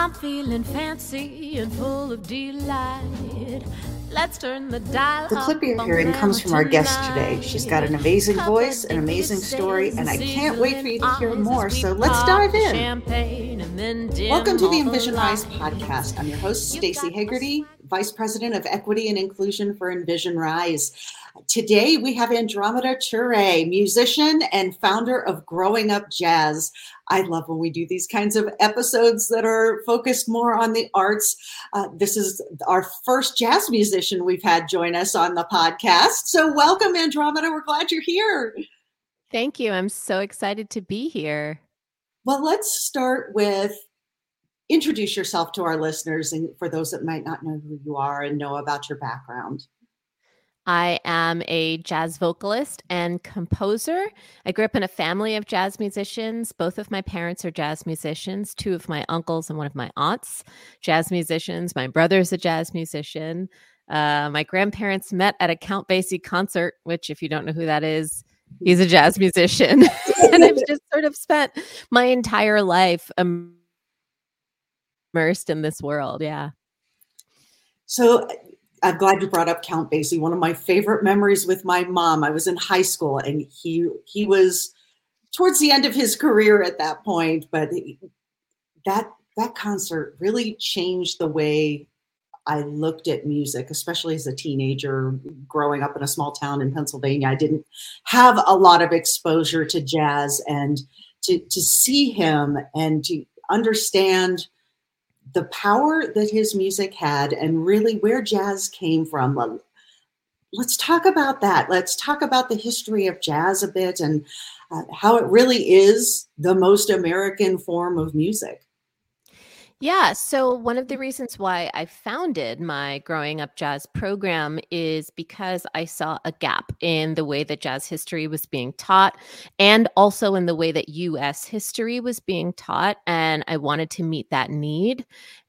I'm feeling fancy and full of delight. Let's turn the dial. The clip you're hearing comes from our guest today. She's got an amazing voice, an amazing story, and I can't wait for you to hear more. So let's dive in. Welcome to the Envision Rise podcast. I'm your host, Stacey Hegarty, Vice President of Equity and Inclusion for Envision Rise. Today we have Andromeda Turre, musician and founder of Growing Up Jazz. I love when we do these kinds of episodes that are focused more on the arts. Uh, this is our first jazz musician we've had join us on the podcast. So, welcome, Andromeda. We're glad you're here. Thank you. I'm so excited to be here. Well, let's start with introduce yourself to our listeners and for those that might not know who you are and know about your background. I am a jazz vocalist and composer. I grew up in a family of jazz musicians. Both of my parents are jazz musicians, two of my uncles and one of my aunts, jazz musicians. My brother's a jazz musician. Uh, my grandparents met at a Count Basie concert, which, if you don't know who that is, he's a jazz musician. and I've just sort of spent my entire life immersed in this world. Yeah. So I'm glad you brought up Count Basie. One of my favorite memories with my mom. I was in high school, and he he was towards the end of his career at that point. But that that concert really changed the way I looked at music, especially as a teenager growing up in a small town in Pennsylvania. I didn't have a lot of exposure to jazz, and to to see him and to understand the power that his music had and really where jazz came from. Let's talk about that. Let's talk about the history of jazz a bit and uh, how it really is the most American form of music. Yeah. So, one of the mm-hmm. reasons why I founded my Growing Up Jazz program is because I saw a gap in the way that jazz history was being taught and also in the way that US history was being taught. And I wanted to meet that need.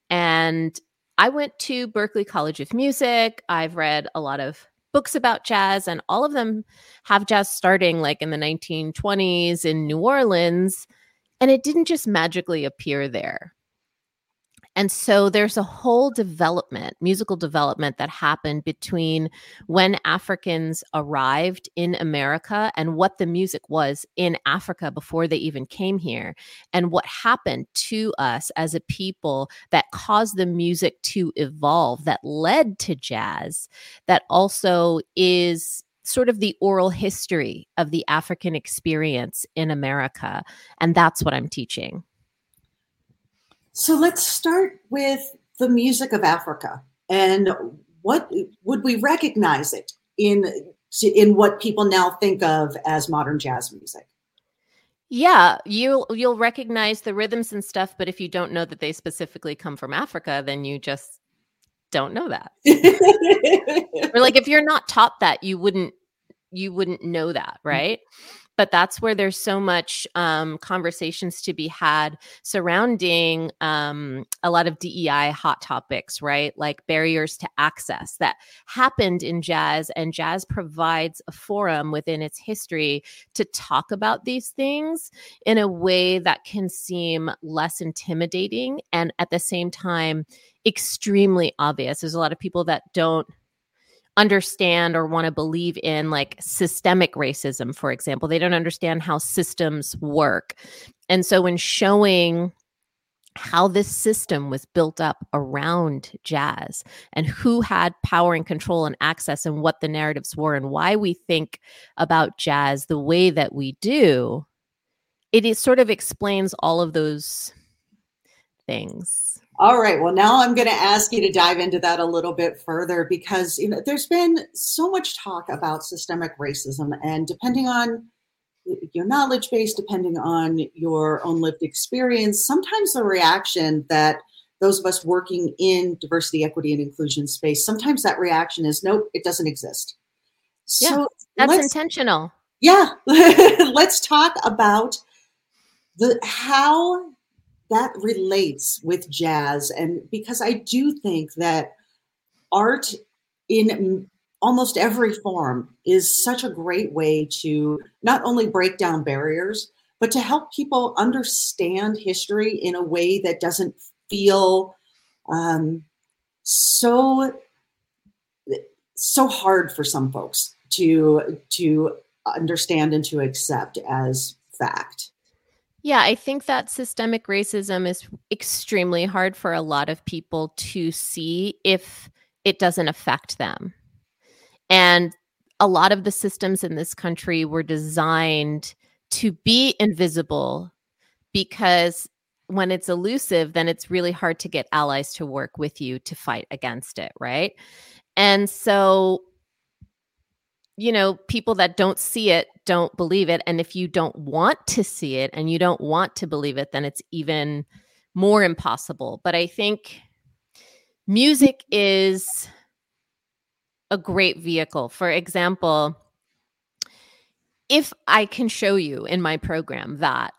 And I went to Berklee College of Music. I've read a lot of books about jazz, and all of them have jazz starting like in the 1920s in New Orleans. And it didn't just magically appear there and so there's a whole development, musical development that happened between when Africans arrived in America and what the music was in Africa before they even came here, and what happened to us as a people that caused the music to evolve, that led to jazz, that also is sort of the oral history of the African experience in America. And that's what I'm teaching. So let's start with the music of Africa and what would we recognize it in in what people now think of as modern jazz music? Yeah, you'll you'll recognize the rhythms and stuff, but if you don't know that they specifically come from Africa, then you just don't know that. or like if you're not taught that, you wouldn't you wouldn't know that, mm. right? Mm-hmm but that's where there's so much um, conversations to be had surrounding um, a lot of DEI hot topics, right? Like barriers to access that happened in jazz, and jazz provides a forum within its history to talk about these things in a way that can seem less intimidating and at the same time extremely obvious. There's a lot of people that don't understand or want to believe in like systemic racism, for example. They don't understand how systems work. And so, when showing how this system was built up around jazz and who had power and control and access and what the narratives were and why we think about jazz the way that we do, it is sort of explains all of those things. All right. Well, now I'm going to ask you to dive into that a little bit further because you know there's been so much talk about systemic racism, and depending on your knowledge base, depending on your own lived experience, sometimes the reaction that those of us working in diversity, equity, and inclusion space, sometimes that reaction is nope, it doesn't exist. So yeah, that's intentional. Yeah. let's talk about the how that relates with jazz and because i do think that art in almost every form is such a great way to not only break down barriers but to help people understand history in a way that doesn't feel um, so so hard for some folks to to understand and to accept as fact. Yeah, I think that systemic racism is extremely hard for a lot of people to see if it doesn't affect them. And a lot of the systems in this country were designed to be invisible because when it's elusive, then it's really hard to get allies to work with you to fight against it, right? And so, you know, people that don't see it don't believe it. And if you don't want to see it and you don't want to believe it, then it's even more impossible. But I think music is a great vehicle. For example, if I can show you in my program that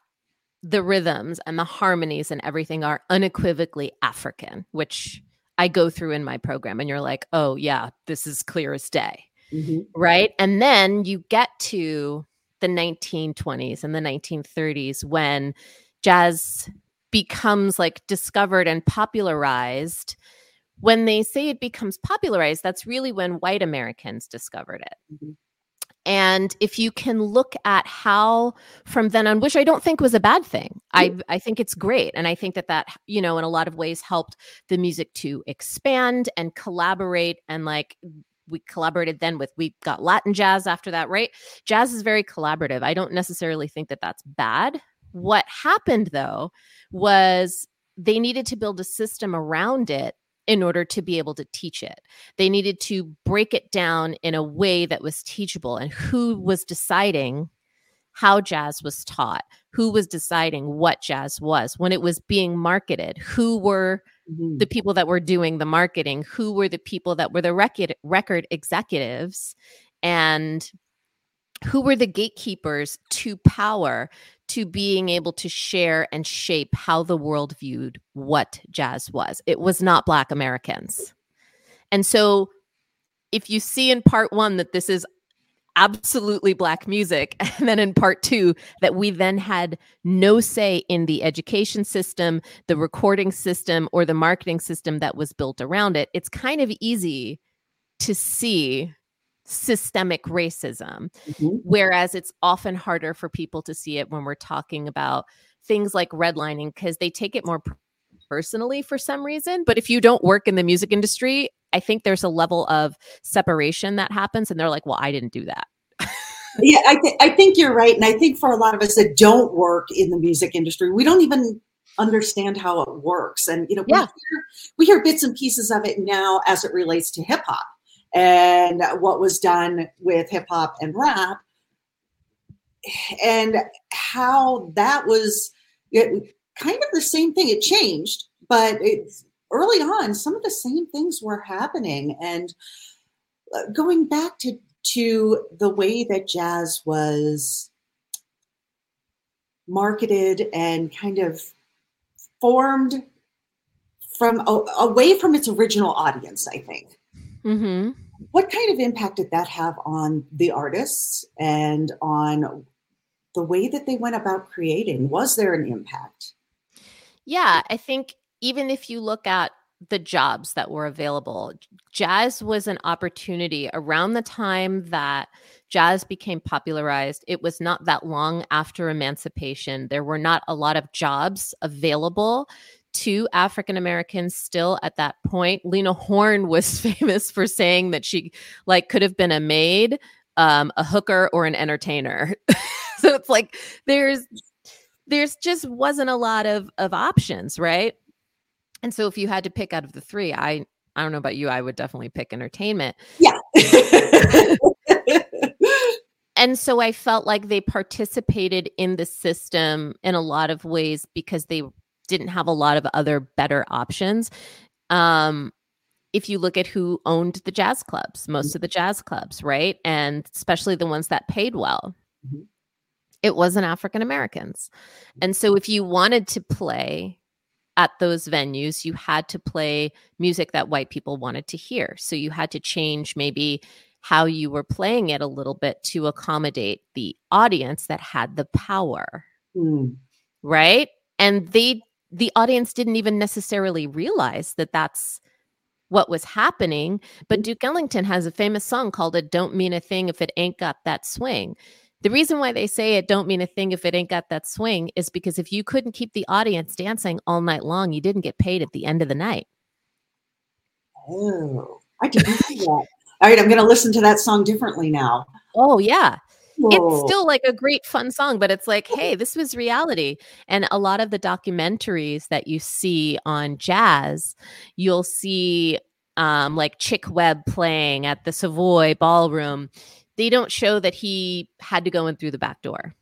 the rhythms and the harmonies and everything are unequivocally African, which I go through in my program, and you're like, oh, yeah, this is clear as day. Mm-hmm. Right. And then you get to the 1920s and the 1930s when jazz becomes like discovered and popularized. When they say it becomes popularized, that's really when white Americans discovered it. Mm-hmm. And if you can look at how from then on, which I don't think was a bad thing, I, I think it's great. And I think that that, you know, in a lot of ways helped the music to expand and collaborate and like we collaborated then with we got latin jazz after that right jazz is very collaborative i don't necessarily think that that's bad what happened though was they needed to build a system around it in order to be able to teach it. They needed to break it down in a way that was teachable. And who was deciding how jazz was taught? Who was deciding what jazz was when it was being marketed? Who were mm-hmm. the people that were doing the marketing? Who were the people that were the record, record executives? And who were the gatekeepers to power to being able to share and shape how the world viewed what jazz was. It was not Black Americans. And so, if you see in part one that this is absolutely Black music, and then in part two, that we then had no say in the education system, the recording system, or the marketing system that was built around it, it's kind of easy to see systemic racism. Mm-hmm. Whereas it's often harder for people to see it when we're talking about things like redlining because they take it more personally for some reason. But if you don't work in the music industry, I think there's a level of separation that happens, and they're like, well, I didn't do that. yeah, I, th- I think you're right. And I think for a lot of us that don't work in the music industry, we don't even understand how it works. And, you know, yeah. we, hear, we hear bits and pieces of it now as it relates to hip hop and what was done with hip hop and rap and how that was it, kind of the same thing. It changed, but it's early on, some of the same things were happening. And uh, going back to, to the way that jazz was marketed and kind of formed from away from its original audience, I think. Mm-hmm. What kind of impact did that have on the artists and on the way that they went about creating? Was there an impact? Yeah, I think even if you look at the jobs that were available, jazz was an opportunity around the time that jazz became popularized. It was not that long after emancipation. There were not a lot of jobs available to African Americans still at that point. Lena Horne was famous for saying that she like could have been a maid, um, a hooker, or an entertainer. so it's like there's there's just wasn't a lot of of options, right? And so if you had to pick out of the three, I I don't know about you, I would definitely pick entertainment. Yeah. and so I felt like they participated in the system in a lot of ways because they didn't have a lot of other better options. Um, if you look at who owned the jazz clubs, most mm-hmm. of the jazz clubs, right? And especially the ones that paid well, mm-hmm. it wasn't African Americans. And so if you wanted to play at those venues, you had to play music that white people wanted to hear. So you had to change maybe how you were playing it a little bit to accommodate the audience that had the power. Mm. Right. And they the audience didn't even necessarily realize that that's what was happening. But Mhm. Duke Ellington has a famous song called It Don't Mean a Thing If It Ain't Got That Swing. The reason why they say it don't mean a thing if it ain't got that swing is because if you couldn't keep the audience dancing all night long, you didn't get paid at the end of the night. Oh, I didn't see that. All right, I'm going to listen to that song differently now. Oh, yeah. Whoa. It's still like a great fun song, but it's like, hey, this was reality. And a lot of the documentaries that you see on jazz, you'll see um, like Chick Webb playing at the Savoy Ballroom. They don't show that he had to go in through the back door.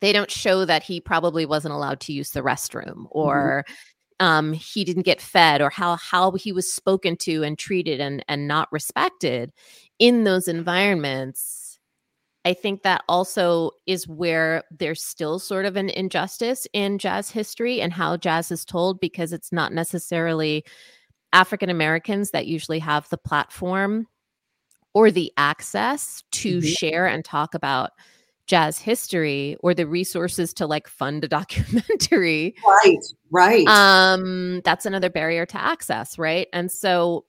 They don't show that he probably wasn't allowed to use the restroom or um, he didn't get fed or how how he was spoken to and treated and and not respected in those environments i think that also is where there's still sort of an injustice in jazz history and how jazz is told because it's not necessarily african americans that usually have the platform or the access to Mhm. share and talk about jazz history or the resources to like fund a documentary right, right. um that's another barrier to access right and so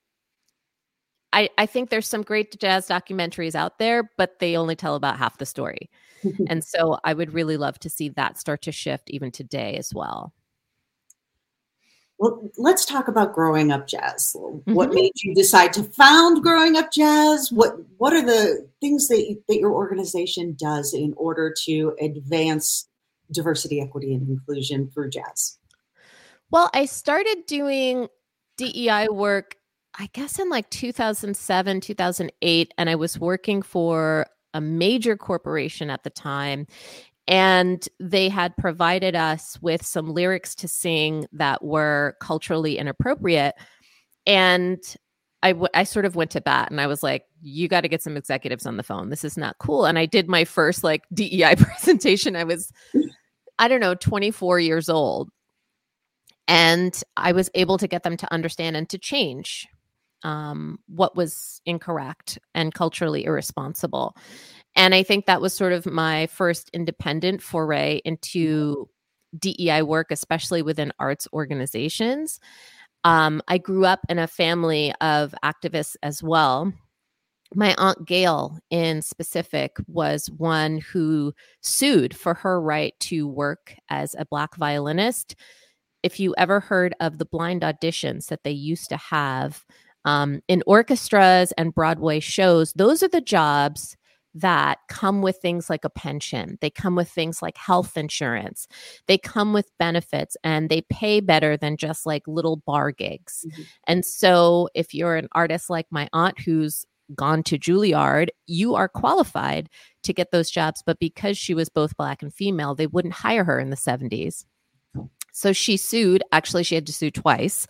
i i think there's some great jazz documentaries out there but they only tell about half the story and so i would really love to see that start to shift even today as well well, let's talk about growing up jazz. What Mhm. made you decide to found growing up jazz? What What are the things that that your organization does in order to advance diversity, equity, and inclusion through jazz? well i started doing dei work i guess in like 2007 2008 and i was working for a major corporation at the time and they had provided us with some lyrics to sing that were culturally inappropriate and I, w- I sort of went to bat and I was like, you got to get some executives on the phone. This is not cool. And I did my first like DEI presentation. I was, I don't know, 24 years old. And I was able to get them to understand and to change um, what was incorrect and culturally irresponsible. And I think that was sort of my first independent foray into DEI work, especially within arts organizations. Um, I grew up in a family of activists as well. My aunt Gail, in specific, was one who sued for her right to work as a Black violinist. If you ever heard of the blind auditions that they used to have um, in orchestras and Broadway shows, those are the jobs that come with things like a pension. They come with things like health insurance. They come with benefits and they pay better than just like little bar gigs. Mhm. And so, if you're an artist like my aunt who's gone to Juilliard, you are qualified to get those jobs. But because she was both Black and female, they wouldn't hire her in the 70s. So she sued. Actually, she had to sue twice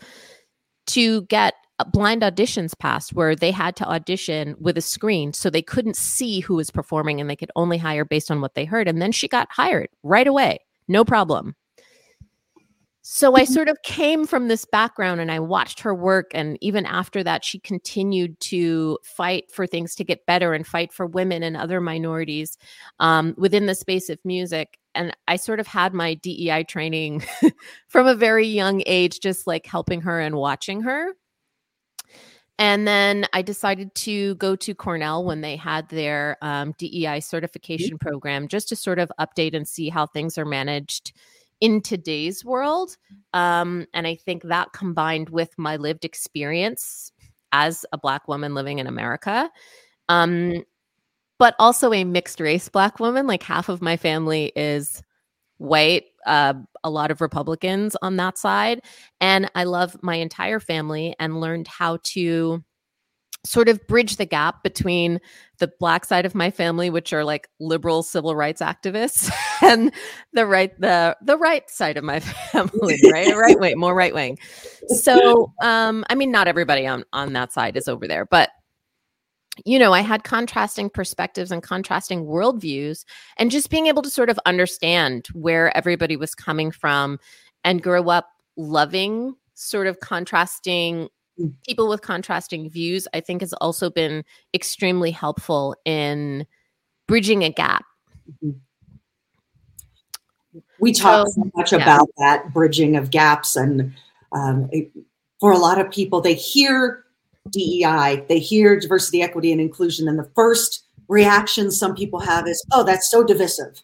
to get blind auditions passed where they had to audition with a screen so they couldn't see who was performing and they could only hire based on what they heard. And then she got hired right away, no problem. So I sort of came from this background and I watched her work. And even after that, she continued to fight for things to get better and fight for women and other minorities um, within the space of music. And I sort of had my DEI training from a very young age, just like helping her and watching her. And then I decided to go to Cornell when they had their um, DEI certification program just to sort of update and see how things are managed in today's world. Um, and I think that combined with my lived experience as a Black woman living in America, um, but also a mixed race Black woman, like half of my family is white, uh, a lot of Republicans on that side. And I love my entire family and learned how to sort of bridge the gap between the black side of my family which are like liberal civil rights activists and the right the the right side of my family right right wing more right wing so um i mean not everybody on on that side is over there but you know, I had contrasting perspectives and contrasting worldviews, and just being able to sort of understand where everybody was coming from and grow up loving sort of contrasting Mm. people with contrasting views, I think has also been extremely helpful in bridging a gap. we talk so, so much yeah. about that bridging of gaps and um, it, for a lot of people they hear dei they hear diversity equity and inclusion and the first reaction some people have is oh that's so divisive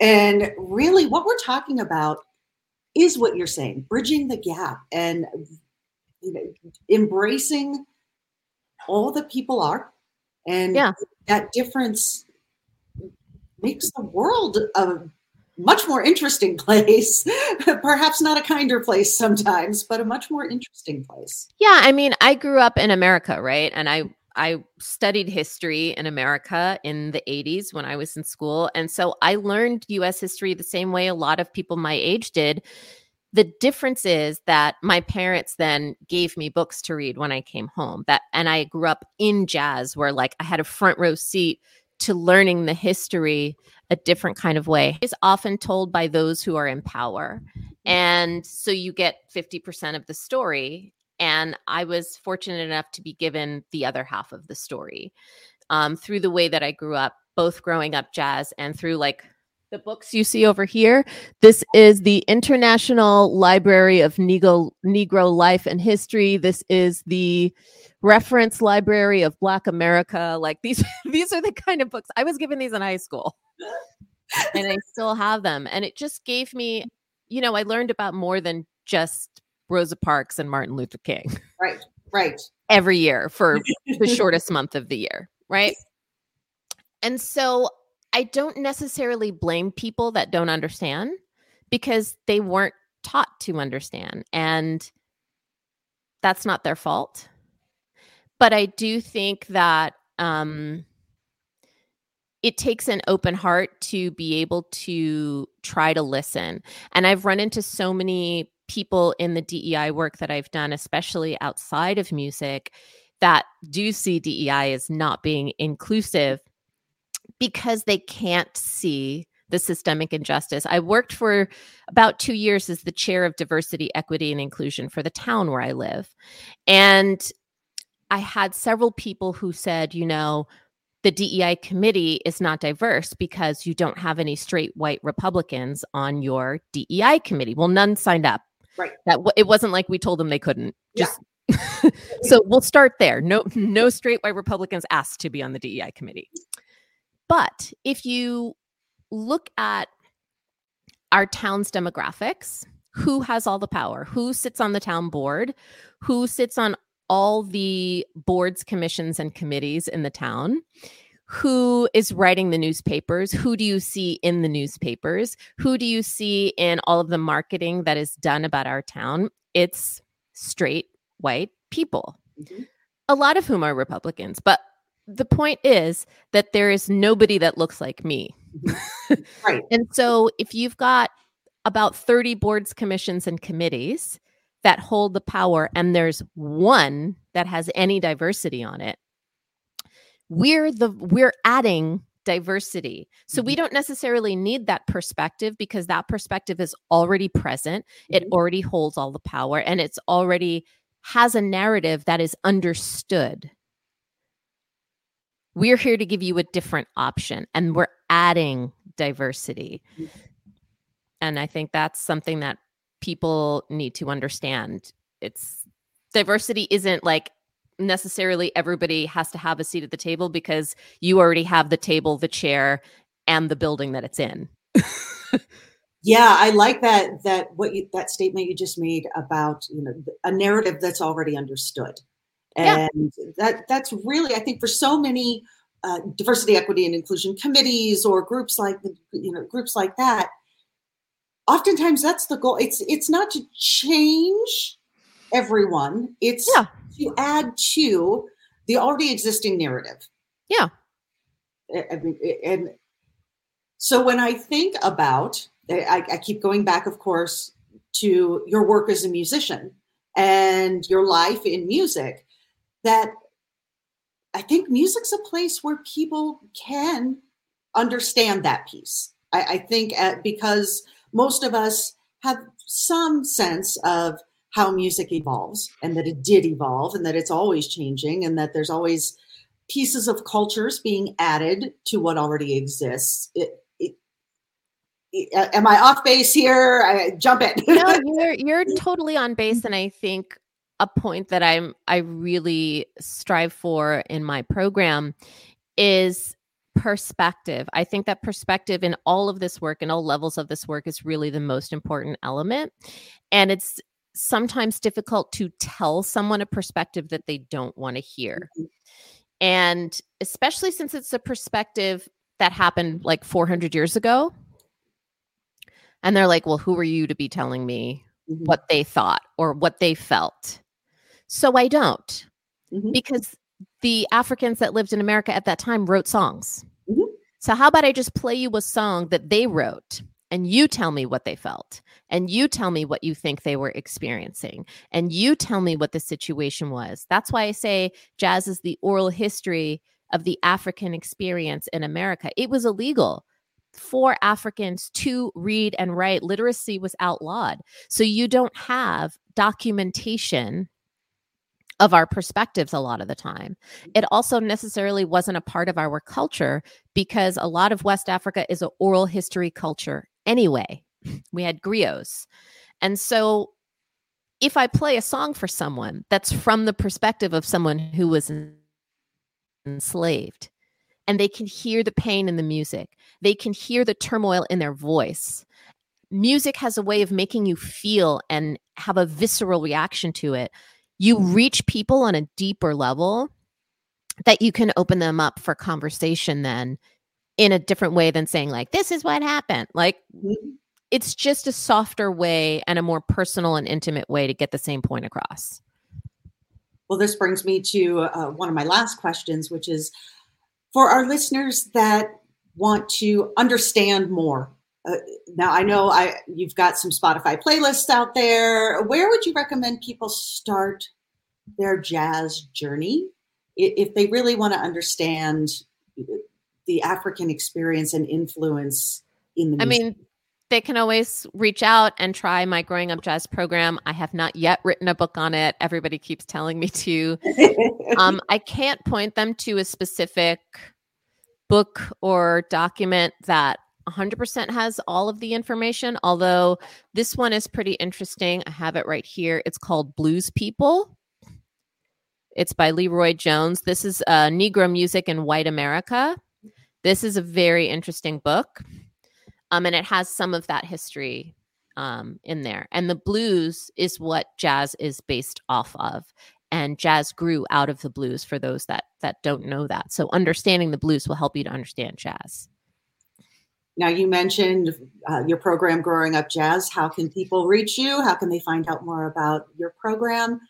and really what we're talking about is what you're saying bridging the gap and you know, embracing all that people are and yeah. that difference makes the world a much more interesting place perhaps not a kinder place sometimes but a much more interesting place yeah i mean i grew up in america right and i I studied history in America in the 80s when I was in school. And so I learned US history the same way a lot of people my age did. The difference is that my parents then gave me books to read when I came home. That and I grew up in jazz where like I had a front row seat to learning the history a different kind of way. Is often told by those who are in power. And so you get 50% of the story and I was fortunate enough to be given the other half of the story um, through the way that I grew up, both growing up jazz and through like the books you see over here. This is the International Library of Negro, Negro Life and History. This is the Reference Library of Black America. Like these, these are the kind of books I was given these in high school, and I still have them. And it just gave me, you know, I learned about more than just Rosa Parks and Martin Luther King. Right, right. Every year for the shortest month of the year, right? And so I don't necessarily blame people that don't understand because they weren't taught to understand. And that's not their fault. But I do think that um, it takes an open heart to be able to try to listen. And I've run into so many people in the DEI work that I've done, especially outside of music, that do see DEI as not being inclusive because they can't see the systemic injustice. I worked for about two years as the chair of diversity, equity, and inclusion for the town where I live. And I had several people who said, you know, the DEI committee is not diverse because you don't have any straight white Republicans on your DEI committee. Well, none signed up. Right. That it wasn't like we told them they couldn't. Just yeah. so we'll start there. No, no straight white Republicans asked to be on the DEI committee. But if you look at our town's demographics, who has all the power? Who sits on the town board? Who sits on all the boards, commissions, and committees in the town? who is writing the newspapers? Who do you see in the newspapers? Who do you see in all of the marketing that is done about our town? It's straight white people, mm-hmm. a lot of whom are Republicans. But the point is that there is nobody that looks like me. Mm-hmm. right. and so if you've got about 30 boards, commissions, and committees that hold the power, and there's one that has any diversity on it, we're the we're adding diversity. So we mm-hmm. don't necessarily need that perspective because that perspective is already present. It mm-hmm. already holds all the power and it's already has a narrative that is understood. We're here to give you a different option and we're adding diversity. And I think that's something that people need to understand. It's diversity isn't like necessarily everybody has to have a seat at the table because you already have the table, the chair, and the building that it's in. yeah, I like that that what you that statement you just made about, you know, a narrative that's already understood. And yeah. that that's really I think for so many uh, diversity, equity, and inclusion committees or groups like you know groups like that. Oftentimes, that's the goal. It's it's not to change everyone. It's yeah to add to the already existing narrative. Yeah. I mean, and so when I think about, I, I keep going back, of course, to your work as a musician and your life in music, that I think music's a place where people can understand that piece. I, I think at, because most of us have some sense of how music evolves and that it did evolve and that it's always changing and that there's always pieces of cultures being added to what already exists. It, it, uh, am I off base here? I, jump in. no, you're you're totally on base, and I think a point that I'm I really strive for in my program is perspective. I think that perspective in all of this work and all levels of this work is really the most important element. And it's sometimes difficult to tell someone a perspective that they don't want to hear. Mm-hmm. And especially since it's a perspective that happened like 400 years ago. And they're like, well, who are you to be telling me mm-hmm. what they thought or what they felt? So I don't, mm-hmm. because the Africans that lived in America at that time wrote songs. Mm-hmm. So how about I just play you a song that they wrote and you tell me what they felt and you tell me what you think they were experiencing and you tell me what the situation was. That's why I say jazz is the oral history of the African experience in America. It was illegal for Africans to read and write. Literacy was outlawed. So you don't have documentation of our perspectives a lot of the time. It mm-hmm. also necessarily wasn't a part of our culture because a lot of West Africa is an oral history culture anyway. We had griots. And so if I play a song for someone that's from the perspective of someone who was enslaved, and they can hear the pain in the music, they can hear the turmoil in their voice. Music has a way of making you feel and have a visceral reaction to it you reach people on a deeper level that you can open them up for conversation then in a different way than saying like this is what happened like mm-hmm. it's just a softer way and a more personal and intimate way to get the same point across well this brings me to uh, one of my last questions which is for our listeners that want to understand more uh, now I know I you've got some Spotify playlists out there. Where would you recommend people start their jazz journey if they really want to understand the African experience and influence in the? Music? I mean, they can always reach out and try my growing up jazz program. I have not yet written a book on it. Everybody keeps telling me to. um, I can't point them to a specific book or document that 100% has all of the information, although this one is pretty interesting. I have it right here. It's called Blues People. It's by LeRoi Jones. This is uh, Negro Music in White America. This is a very interesting book. Um, and it has some of that history um, in there. And the blues is what jazz is based off of. And jazz grew out of the blues for those that that don't know that. So understanding the blues will help you to understand jazz. Now, you mentioned uh, your program, Growing Up Jazz. How can people reach you? How can they find out more about your program?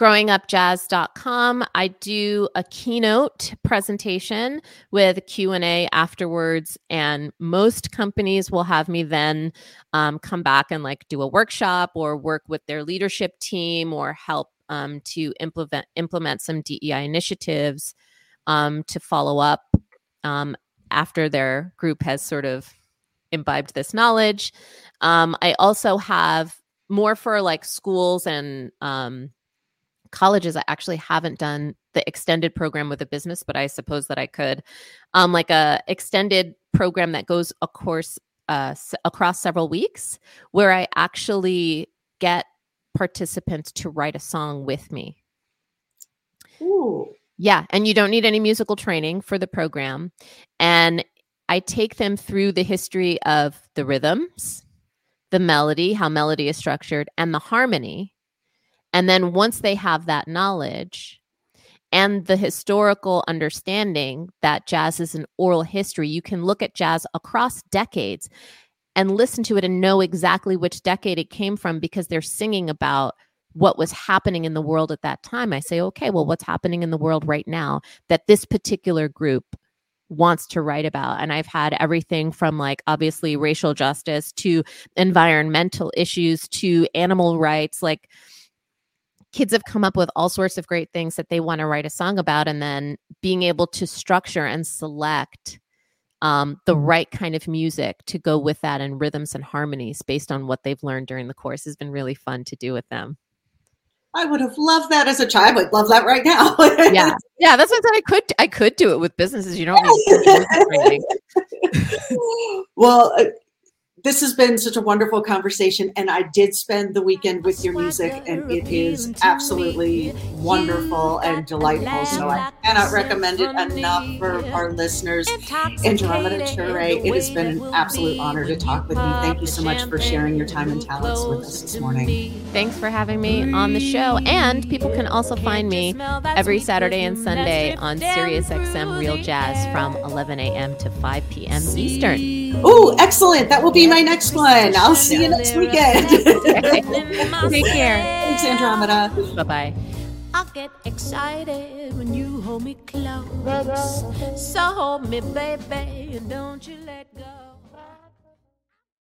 growingupjazz.com i do a keynote presentation with q&a afterwards and most companies will have me then um, come back and like do a workshop or work with their leadership team or help um, to implement implement some dei initiatives um, to follow up um, after their group has sort of imbibed this knowledge. Um, I also have more for like schools and um, colleges. I actually haven't done the extended program with a business, but I suppose that I could, um, like a extended program that goes a course uh, s- across several weeks, where I actually get participants to write a song with me. Ooh. Yeah, and you don't need any musical training for the program. And I take them through the history of the rhythms, the melody, how melody is structured, and the harmony. And then once they have that knowledge and the historical understanding that jazz is an oral history, you can look at jazz across decades and listen to it and know exactly which decade it came from because they're singing about what was happening in the world at that time, I say, okay, well, what's happening in the world right now that this particular group wants to write about? And I've had everything from like obviously racial justice to environmental issues to animal rights. Like kids have come up with all sorts of great things that they want to write a song about. And then being able to structure and select um, the right kind of music to go with that and rhythms and harmonies based on what they've learned during the course has been really fun to do with them. I would have loved that as a child. I would love that right now. yeah, yeah. That's what I said. I could. I could do it with businesses. You don't need well, uh, this has been such a wonderful conversation and i did spend the weekend with your music and it is absolutely wonderful and delightful so i cannot recommend it enough for our listeners. andromeda Turre, it has been an absolute honor to talk with you. Thank you so much for sharing your time and talents with us this morning. thanks for having me on the show and people can also find me every saturday and sunday on sirius xm real jazz from 11 a.m to 5 p.m eastern oh excellent that will be my next one. I'll see you next weekend. Take care. Thanks, Andromeda. Bye bye. I get excited when you hold me close. So hold me, baby, and don't you let go.